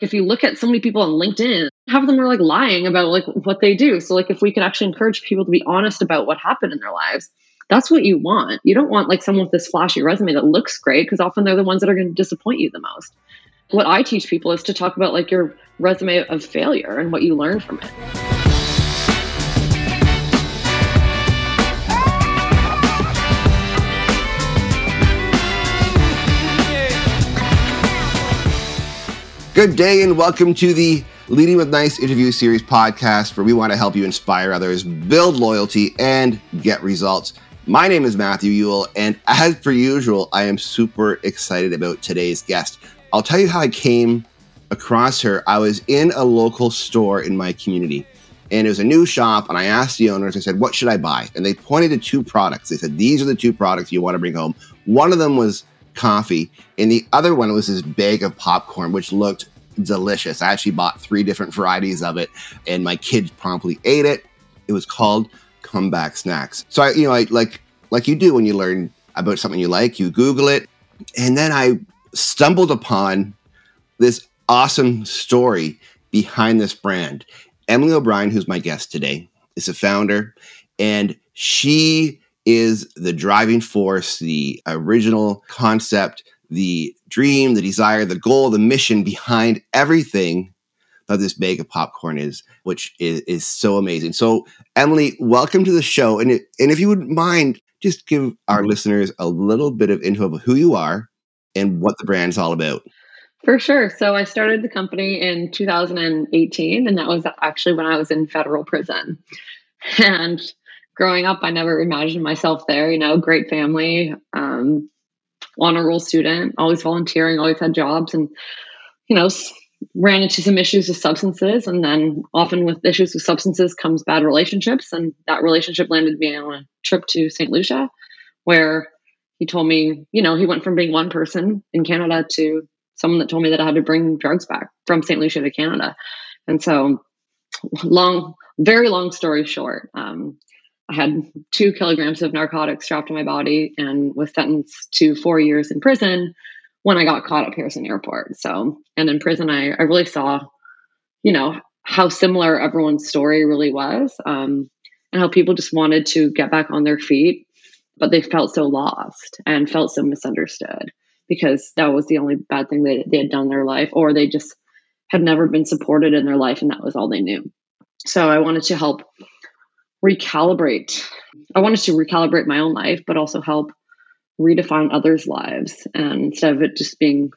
if you look at so many people on LinkedIn, half of them are like lying about like what they do. So like if we could actually encourage people to be honest about what happened in their lives, that's what you want. You don't want like someone with this flashy resume that looks great because often they're the ones that are going to disappoint you the most. What I teach people is to talk about like your resume of failure and what you learned from it. Good day and welcome to the Leading with Nice interview series podcast where we want to help you inspire others, build loyalty, and get results. My name is Matthew Ewell, and as per usual, I am super excited about today's guest. I'll tell you how I came across her. I was in a local store in my community, and it was a new shop, and I asked the owners, I said, What should I buy? And they pointed to two products. They said, These are the two products you want to bring home. One of them was coffee, and the other one was this bag of popcorn, which looked delicious. I actually bought three different varieties of it, and my kids promptly ate it. It was called Comeback Snacks. So I, you know, I like like you do when you learn about something you like, you Google it, and then I stumbled upon this awesome story behind this brand. Emily O'Brien, who's my guest today, is a founder, and she is the driving force, the original concept, the dream, the desire, the goal, the mission behind everything that this bag of popcorn is, which is, is so amazing. So, Emily, welcome to the show. And, and if you would mind, just give our listeners a little bit of info of who you are and what the brand's all about. For sure. So I started the company in 2018, and that was actually when I was in federal prison. And growing up, I never imagined myself there. You know, great family, um, honor roll student, always volunteering, always had jobs, and you know, ran into some issues with substances. And then often with issues with substances comes bad relationships. And that relationship landed me on a trip to St. Lucia, where he told me, you know, he went from being one person in Canada to someone that told me that I had to bring drugs back from St. Lucia to Canada. And so, long, very long story short, um, I had two kilograms of narcotics strapped to my body and was sentenced to four years in prison when I got caught at Pearson Airport. So, and in prison, I, I really saw, you know, how similar everyone's story really was um, and how people just wanted to get back on their feet, but they felt so lost and felt so misunderstood because that was the only bad thing they, they had done in their life, or they just had never been supported in their life and that was all they knew. So I wanted to help recalibrate. I wanted to recalibrate my own life, but also help redefine others' lives. And instead of it just being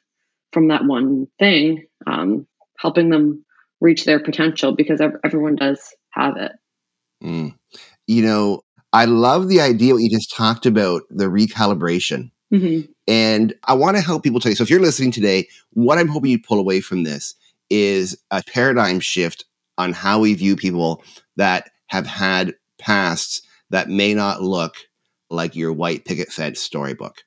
from that one thing, um, helping them reach their potential because everyone does have it. Mm. You know, I love the idea what you just talked about the recalibration. Mm-hmm. And I want to help people today. So if you're listening today, what I'm hoping you pull away from this is a paradigm shift on how we view people that have had pasts that may not look like your white picket fence storybook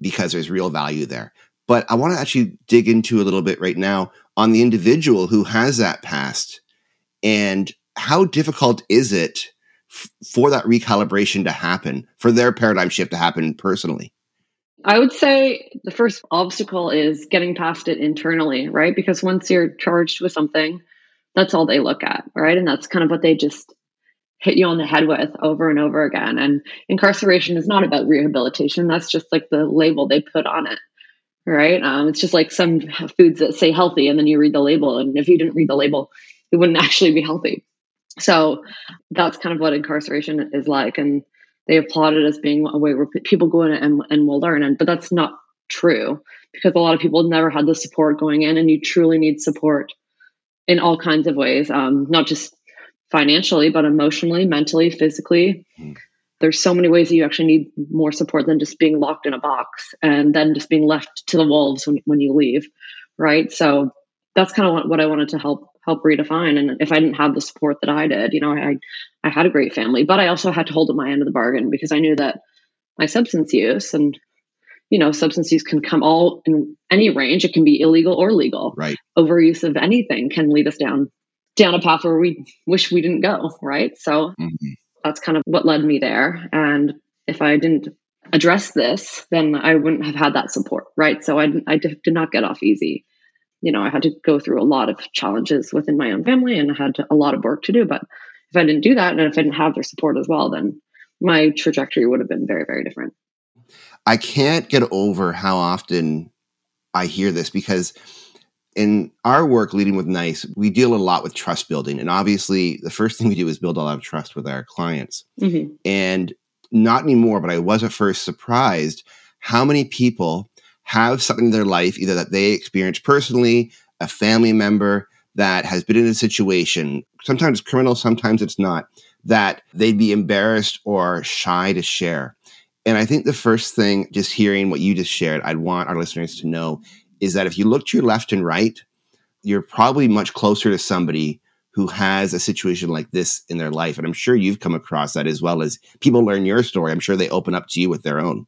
because there's real value there. But I want to actually dig into a little bit right now on the individual who has that past and how difficult is it f- for that recalibration to happen, for their paradigm shift to happen personally? I would say the first obstacle is getting past it internally, right? Because once you're charged with something, that's all they look at, right? And that's kind of what they just hit you on the head with over and over again. And incarceration is not about rehabilitation. That's just like the label they put on it. Right. Um, it's just like some foods that say healthy and then you read the label. And if you didn't read the label, it wouldn't actually be healthy. So that's kind of what incarceration is like. And they applaud it as being a way where people go in and, and will learn. And, but that's not true because a lot of people never had the support going in and you truly need support in all kinds of ways, um, not just financially, but emotionally, mentally, physically. Mm. There's so many ways that you actually need more support than just being locked in a box and then just being left to the wolves when, when you leave. Right. So that's kind of what, I wanted to help help redefine. And if I didn't have the support that I did, you know, I I had a great family, but I also had to hold up my end of the bargain because I knew that my substance use and you know, substance use can come all in any range. It can be illegal or legal. Right. Overuse of anything can lead us down down a path where we wish we didn't go, right? So mm-hmm. that's kind of what led me there. And if I didn't address this, then I wouldn't have had that support, right? So I, I did not get off easy. you know, I had to go through a lot of challenges within my own family and I had a lot of work to do. But if I didn't do that and if I didn't have their support as well, then my trajectory would have been very, very different. I can't get over how often I hear this because in our work leading with nice we deal a lot with trust building. And obviously the first thing we do is build a lot of trust with our clients. Mm-hmm. and not anymore but i was at first surprised how many people have something in their life either that they experienced personally a family member that has been in a situation sometimes it's criminal sometimes it's not that they'd be embarrassed or shy to share. And i think the first thing just hearing what you just shared i'd want our listeners to know is that if you look to your left and right, you're probably much closer to somebody who has a situation like this in their life. And I'm sure you've come across that as well as people learn your story. I'm sure they open up to you with their own.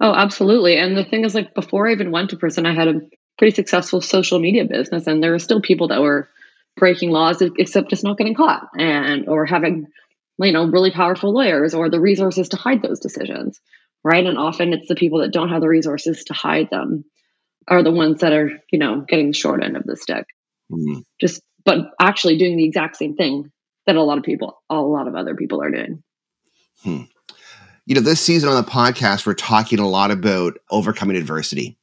Oh, absolutely. And the thing is, like, before I even went to prison, I had a pretty successful social media business, and there were still people that were breaking laws, except just not getting caught, and or having, you know, really powerful lawyers or the resources to hide those decisions, right? And often it's the people that don't have the resources to hide them are the ones that are, you know, getting the short end of the stick. Mm. Just, but actually doing the exact same thing that a lot of people, a lot of other people are doing. Hmm. You know, this season on the podcast, we're talking a lot about overcoming adversity.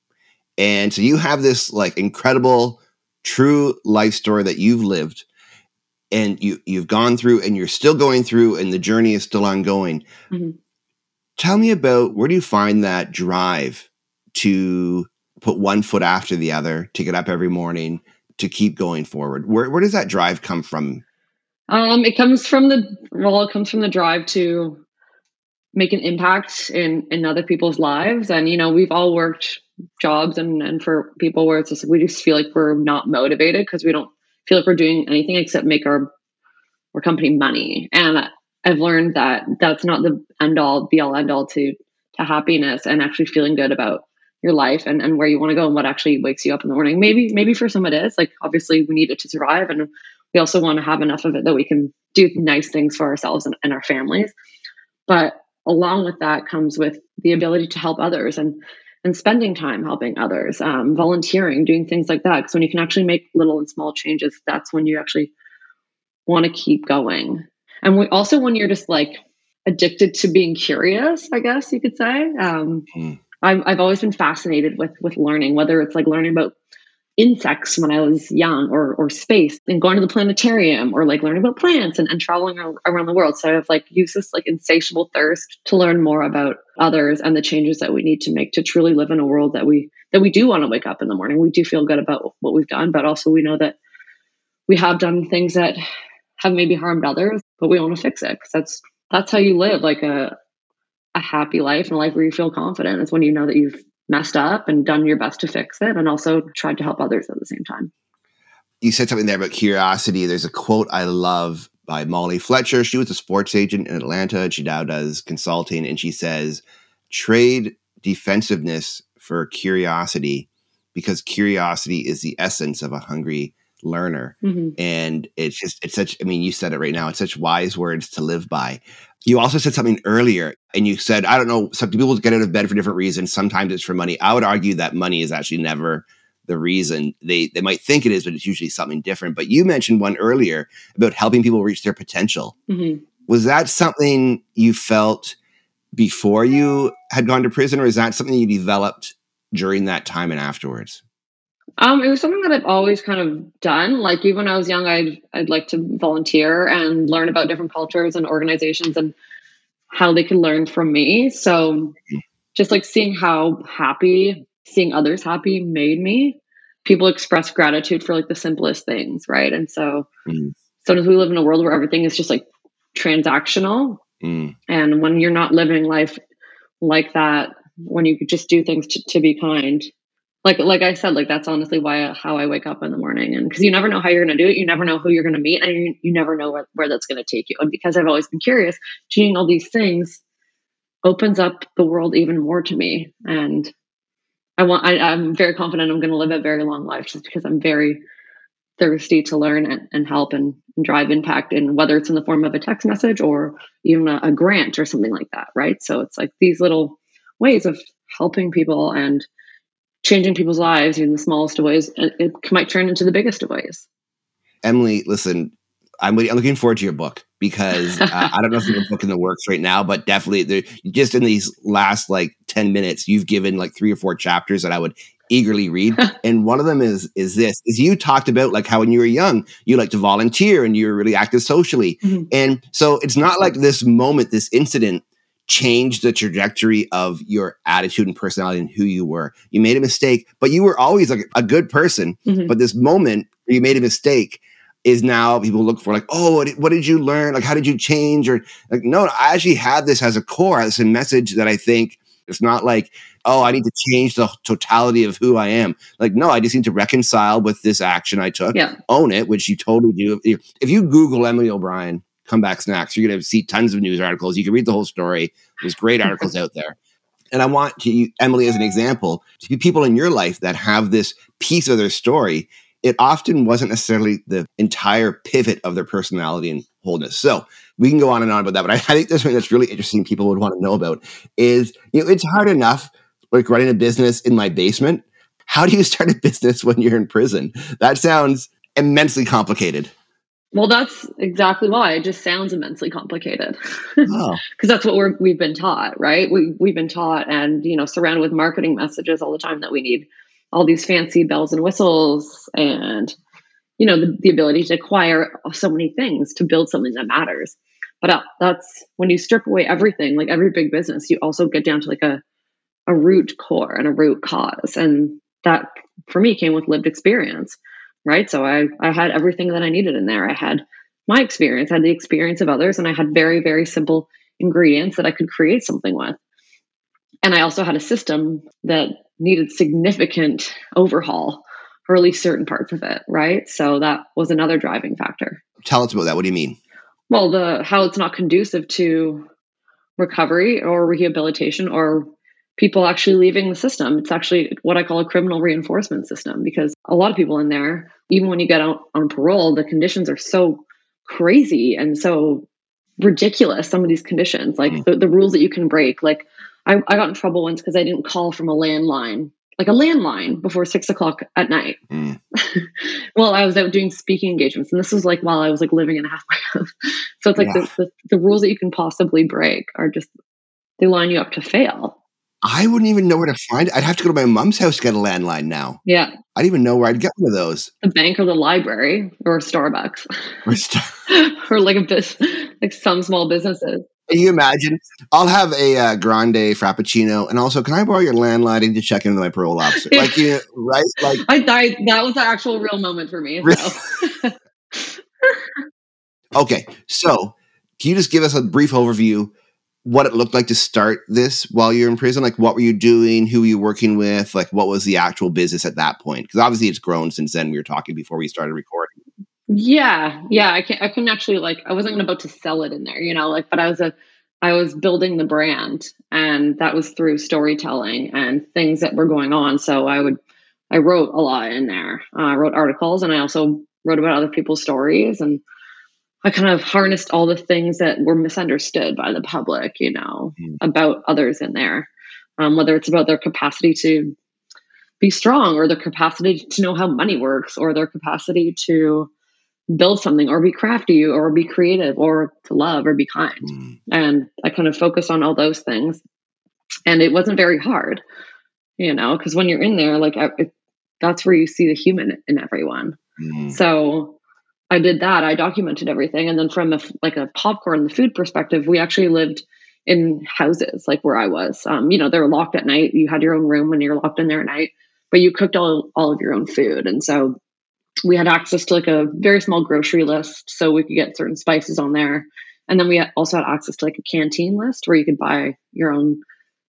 And so you have this like incredible, true life story that you've lived and you you've gone through and you're still going through and the journey is still ongoing. Mm-hmm. Tell me about where do you find that drive to put one foot after the other to get up every morning to keep going forward? Where where does that drive come from? Um, it comes from the well, it comes from the drive to make an impact in in other people's lives. And you know, we've all worked jobs and and for people where it's just we just feel like we're not motivated because we don't feel like we're doing anything except make our our company money. And I've learned that that's not the end all be all end all to to happiness and actually feeling good about your life and, and where you want to go and what actually wakes you up in the morning. Maybe, maybe for some it is like obviously we need it to survive and we also want to have enough of it that we can do nice things for ourselves and, and our families. But along with that comes with the ability to help others and and spending time helping others, um, volunteering, doing things like that. Because when you can actually make little and small changes, that's when you actually want to keep going. And we, also when you're just like addicted to being curious, I guess you could say. Um, mm. I've, I've always been fascinated with with learning, whether it's like learning about insects when I was young or or space and going to the planetarium or like learning about plants and, and traveling around the world. So I've like used this like insatiable thirst to learn more about others and the changes that we need to make to truly live in a world that we that we do want to wake up in the morning. We do feel good about what we've done, but also we know that we have done things that have maybe harmed others, but we want to fix it because that's that's how you live like a a happy life and a life where you feel confident is when you know that you've messed up and done your best to fix it and also tried to help others at the same time. You said something there about curiosity. There's a quote I love by Molly Fletcher. She was a sports agent in Atlanta. She now does consulting, and she says, trade defensiveness for curiosity because curiosity is the essence of a hungry learner. Mm-hmm. And it's just, it's such, I mean, you said it right now, it's such wise words to live by. You also said something earlier, and you said, I don't know, some people get out of bed for different reasons. Sometimes it's for money. I would argue that money is actually never the reason. They they might think it is, but it's usually something different. But you mentioned one earlier about helping people reach their potential. Mm-hmm. Was that something you felt before you had gone to prison, or is that something you developed during that time and afterwards? Um, it was something that I've always kind of done. Like even when I was young, I'd I'd like to volunteer and learn about different cultures and organizations and how they can learn from me. So just like seeing how happy seeing others happy made me. People express gratitude for like the simplest things, right? And so mm. sometimes we live in a world where everything is just like transactional. Mm. And when you're not living life like that, when you could just do things to, to be kind, like like I said, like that's honestly why how I wake up in the morning, and because you never know how you're going to do it, you never know who you're going to meet, and you, you never know where, where that's going to take you. And because I've always been curious, doing all these things opens up the world even more to me, and I want I, I'm very confident I'm going to live a very long life just because I'm very thirsty to learn and, and help and, and, drive impact and whether it's in the form of a text message or even a, a grant or something like that right? So it's like these little ways of helping people and changing people's lives in the smallest of ways, it, it might turn into the biggest of ways. Emily, listen, I'm, I'm looking forward to your book because uh, I don't know if you have a book in the works right now, but definitely just in these last like 10 minutes, you've given like three or four chapters that I would eagerly read. and one of them is is this is you talked about like how when you were young, you like to volunteer and you were really active socially. Mm-hmm. And so it's not like this moment, this incident changed the trajectory of your attitude and personality and who you were. You made a mistake, but you were always like a good person. Mm-hmm. But this moment you made a mistake is now people look for like, oh, what did, what did you learn? Like, how did you change? Or like, no, I actually had this as a core, as a message that I think it's not like, oh, I need to change the totality of who I am. Like, no, I just need to reconcile with this action I took, yeah. own it, which you totally do. If you Google Emily O'Brien comeback snacks, you're going to see tons of news articles. You can read the whole story. There's great articles out there. And I want to, Emily, as an example, to people in your life that have this piece of their story it often wasn't necessarily the entire pivot of their personality and wholeness. So we can go on and on about that, but I, I think there's something that's really interesting people would want to know about is, you know, it's hard enough like running a business in my basement. How do you start a business when you're in prison? That sounds immensely complicated. Well, that's exactly why it just sounds immensely complicated. Because oh. that's what we're we've been taught, right? We we've been taught, and you know, surrounded with marketing messages all the time that we need all these fancy bells and whistles and you know the, the ability to acquire so many things to build something that matters but uh, that's when you strip away everything like every big business you also get down to like a a root core and a root cause and that for me came with lived experience right so i i had everything that i needed in there i had my experience I had the experience of others and i had very very simple ingredients that i could create something with and i also had a system that needed significant overhaul or at least certain parts of it, right? So that was another driving factor. Tell us about that. What do you mean? Well, the how it's not conducive to recovery or rehabilitation or people actually leaving the system. It's actually what I call a criminal reinforcement system because a lot of people in there, even when you get out on parole, the conditions are so crazy and so ridiculous. Some of these conditions, like mm. the, the rules that you can break, like I, I got in trouble once because I didn't call from a landline, like a landline, before six o'clock at night. Mm. well, I was out doing speaking engagements, and this was like while I was like living in a halfway house. so it's like yeah. the, the, the rules that you can possibly break are just they line you up to fail. I wouldn't even know where to find it. I'd have to go to my mom's house to get a landline now. Yeah. I didn't even know where I'd get one of those. The bank or the library or Starbucks. Or, Star- or like a bit like some small businesses. Can you imagine? I'll have a uh, grande frappuccino, and also, can I borrow your landline to check in with my parole officer? Like, you know, right? Like, I, I, that was the actual real moment for me. So. okay, so can you just give us a brief overview what it looked like to start this while you're in prison? Like, what were you doing? Who were you working with? Like, what was the actual business at that point? Because obviously, it's grown since then. We were talking before we started recording. Yeah, yeah. I can't. I couldn't actually like I wasn't about to sell it in there, you know, like but I was a I was building the brand and that was through storytelling and things that were going on. So I would I wrote a lot in there. Uh, I wrote articles and I also wrote about other people's stories and I kind of harnessed all the things that were misunderstood by the public, you know, mm. about others in there. Um, whether it's about their capacity to be strong or their capacity to know how money works or their capacity to build something or be crafty or be creative or to love or be kind. Mm. And I kind of focused on all those things. And it wasn't very hard, you know, because when you're in there, like it, that's where you see the human in everyone. Mm. So I did that. I documented everything. And then from a, like a popcorn, the food perspective, we actually lived in houses like where I was. Um, you know, they were locked at night. You had your own room when you're locked in there at night, but you cooked all, all of your own food. And so we had access to like a very small grocery list so we could get certain spices on there and then we also had access to like a canteen list where you could buy your own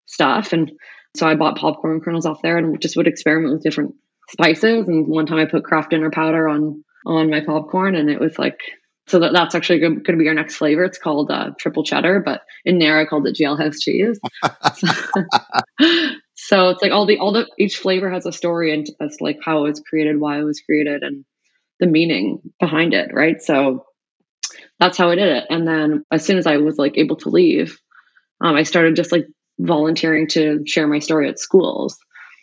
stuff and so i bought popcorn kernels off there and just would experiment with different spices and one time i put Kraft Dinner powder on on my popcorn and it was like so that, that's actually going to be our next flavor it's called uh, triple cheddar but in there i called it jailhouse cheese So it's like all the all the each flavor has a story and as like how it was created, why it was created, and the meaning behind it, right? So that's how I did it. And then as soon as I was like able to leave, um, I started just like volunteering to share my story at schools.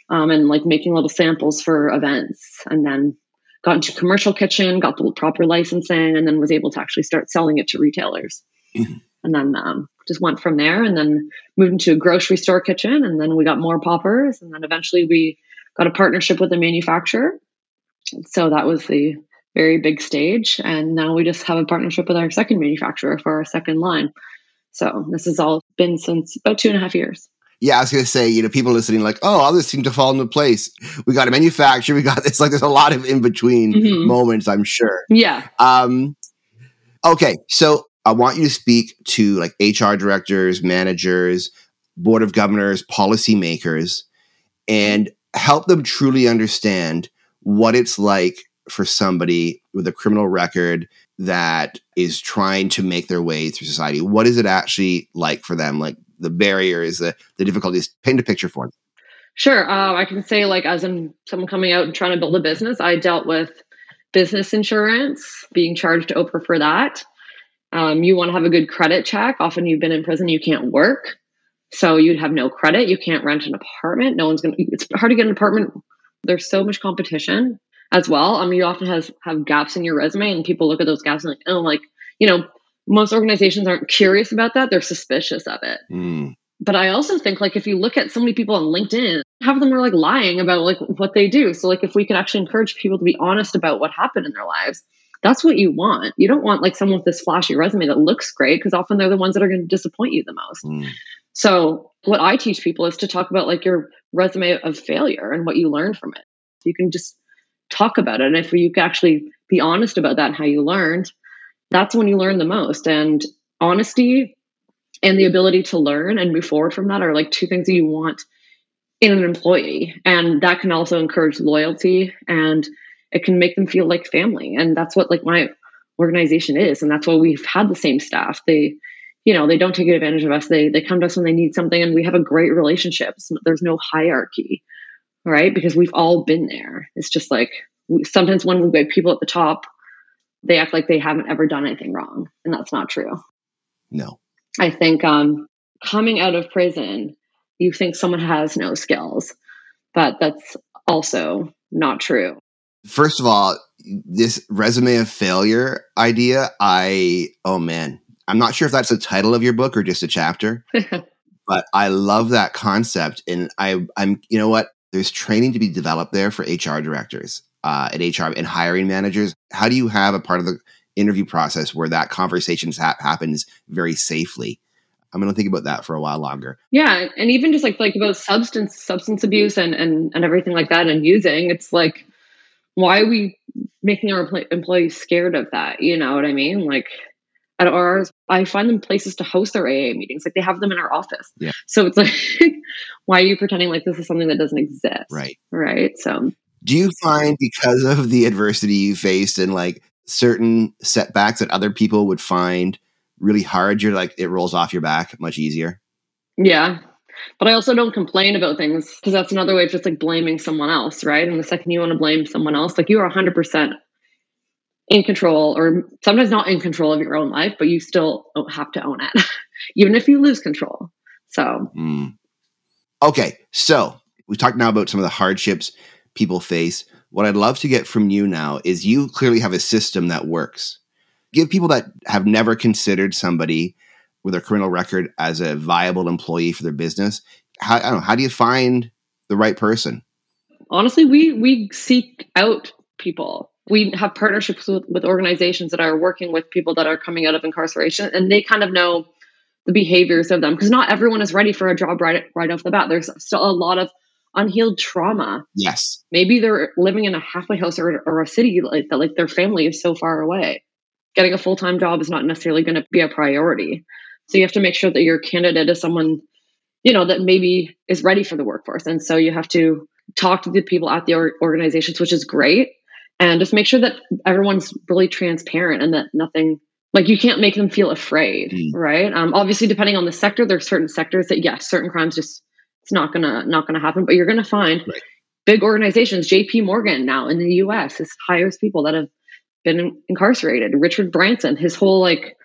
um, and like making little samples for events. And then got into commercial kitchen, got the proper licensing, and then was able to actually start selling it to retailers. Mm-hmm. And then um, just went from there and then moved into a grocery store kitchen. And then we got more poppers. And then eventually we got a partnership with a manufacturer. So that was the very big stage. And now we just have a partnership with our second manufacturer for our second line. So this has all been since about two and a half years. Yeah, I was going to say, you know, people listening like, oh, all this seemed to fall into place. We got a manufacturer. We got this. Like, there's a lot of in between mm-hmm. moments, I'm sure. Yeah. Um, okay. So I want you to speak to like HR directors, managers, board of governors, policymakers, and help them truly understand what it's like for somebody with a criminal record that is trying to make their way through society. What is it actually like for them? Like the barriers, the, the difficulties. Paint a picture for them. Sure. Uh, I can say, like, as in someone coming out and trying to build a business, I dealt with business insurance, being charged over for that. Um, you want to have a good credit check. Often you've been in prison, you can't work. So you'd have no credit. You can't rent an apartment. No one's going to, it's hard to get an apartment. There's so much competition as well. I mean, you often has, have gaps in your resume and people look at those gaps and like, oh, like, you know, most organizations aren't curious about that. They're suspicious of it. Mm. But I also think like if you look at so many people on LinkedIn, half of them are like lying about like what they do. So like if we could actually encourage people to be honest about what happened in their lives, that's what you want. You don't want like someone with this flashy resume that looks great because often they're the ones that are going to disappoint you the most. Mm. So what I teach people is to talk about like your resume of failure and what you learned from it. You can just talk about it. And if you can actually be honest about that and how you learned, that's when you learn the most. And honesty and the ability to learn and move forward from that are like two things that you want in an employee. And that can also encourage loyalty and it can make them feel like family. And that's what like my organization is. And that's why we've had the same staff. They, you know, they don't take advantage of us. They they come to us when they need something and we have a great relationship. So there's no hierarchy, right? Because we've all been there. It's just like sometimes when we get people at the top they act like they haven't ever done anything wrong. And that's not true. No. I think um, coming out of prison, you think someone has no skills, but that's also not true. First of all, this resume of failure idea, I, oh man, I'm not sure if that's the title of your book or just a chapter, but I love that concept. And I, I'm, you know what? There's training to be developed there for HR directors uh, at HR and hiring managers? How do you have a part of the interview process where that conversation ha- happens very safely? I'm going to think about that for a while longer. Yeah, and even just like like about substance substance abuse and and and everything like that and using, it's like why are we making our employees scared of that? You know what I mean? Like at ours, I find them places to host their AA meetings. Like they have them in our office. Yeah. So it's like, why are you pretending like this is something that doesn't exist? Right. Right. So do you find because of the adversity you faced and like certain setbacks that other people would find really hard, you're like, it rolls off your back much easier? Yeah. But I also don't complain about things because that's another way of just like blaming someone else, right? And the second you want to blame someone else, like you are 100% in control or sometimes not in control of your own life, but you still have to own it, even if you lose control. So, mm. okay. So we talked now about some of the hardships people face. What I'd love to get from you now is you clearly have a system that works. Give people that have never considered somebody with a criminal record as a viable employee for their business. How, I don't know, how do you find the right person? Honestly, we we seek out people. We have partnerships with, with organizations that are working with people that are coming out of incarceration, and they kind of know the behaviors of them because not everyone is ready for a job right right off the bat. There's still a lot of unhealed trauma. Yes. Maybe they're living in a halfway house or, or a city like that, like their family is so far away. Getting a full time job is not necessarily going to be a priority. So you have to make sure that your candidate is someone, you know, that maybe is ready for the workforce. And so you have to talk to the people at the organizations, which is great. And just make sure that everyone's really transparent and that nothing like you can't make them feel afraid, mm. right? Um, obviously, depending on the sector, there's certain sectors that yes, certain crimes just it's not gonna not gonna happen. But you're gonna find right. big organizations. J.P. Morgan now in the U.S. is hires people that have been incarcerated. Richard Branson, his whole like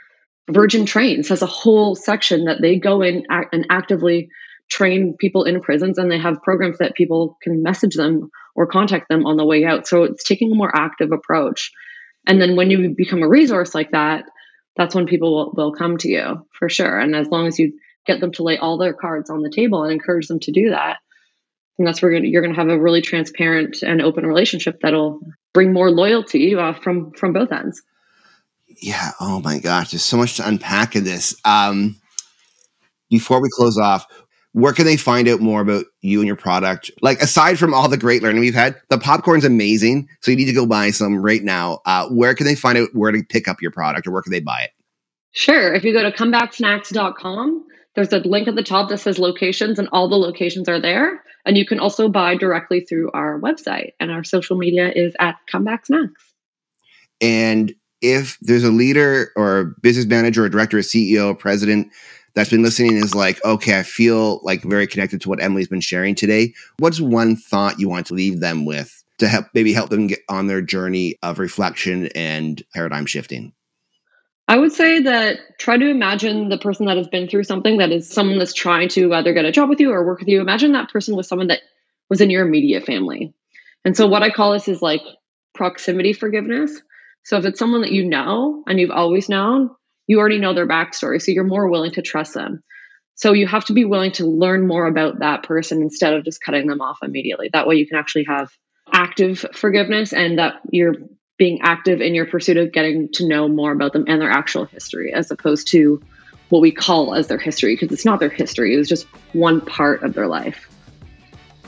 Virgin Trains has a whole section that they go in and actively train people in prisons and they have programs that people can message them or contact them on the way out. So it's taking a more active approach. And then when you become a resource like that, that's when people will, will come to you for sure. And as long as you get them to lay all their cards on the table and encourage them to do that, and that's where you're going to have a really transparent and open relationship that'll bring more loyalty uh, from from both ends. Yeah. Oh my gosh, there's so much to unpack in this. Um, before we close off, where can they find out more about you and your product? Like aside from all the great learning we've had, the popcorn's amazing. So you need to go buy some right now. Uh, where can they find out where to pick up your product or where can they buy it? Sure. If you go to comebacksnacks.com, there's a link at the top that says locations, and all the locations are there. And you can also buy directly through our website, and our social media is at Comeback Snacks. And if there's a leader or a business manager or director, or CEO, or president that's been listening is like, okay, I feel like very connected to what Emily's been sharing today. What's one thought you want to leave them with to help maybe help them get on their journey of reflection and paradigm shifting? I would say that try to imagine the person that has been through something that is someone that's trying to either get a job with you or work with you. Imagine that person was someone that was in your immediate family. And so what I call this is like proximity forgiveness. So if it's someone that you know and you've always known, you already know their backstory. So you're more willing to trust them. So you have to be willing to learn more about that person instead of just cutting them off immediately. That way you can actually have active forgiveness and that you're being active in your pursuit of getting to know more about them and their actual history as opposed to what we call as their history because it's not their history. It was just one part of their life.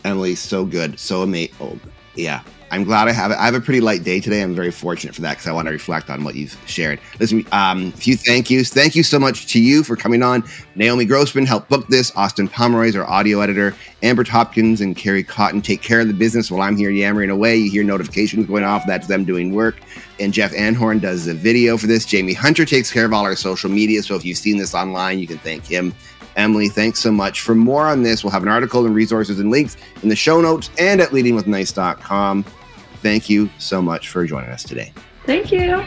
Emily, so good. So amazing. Oh, yeah. I'm glad I have it. I have a pretty light day today. I'm very fortunate for that because I want to reflect on what you've shared. Listen, um, a few thank yous. Thank you so much to you for coming on. Naomi Grossman helped book this. Austin Pomeroy is our audio editor. Amber Hopkins and Carrie Cotton take care of the business while I'm here yammering away. You hear notifications going off. That's them doing work. And Jeff Anhorn does the video for this. Jamie Hunter takes care of all our social media. So if you've seen this online, you can thank him. Emily, thanks so much. For more on this, we'll have an article and resources and links in the show notes and at leadingwithnice.com thank you so much for joining us today. Thank you.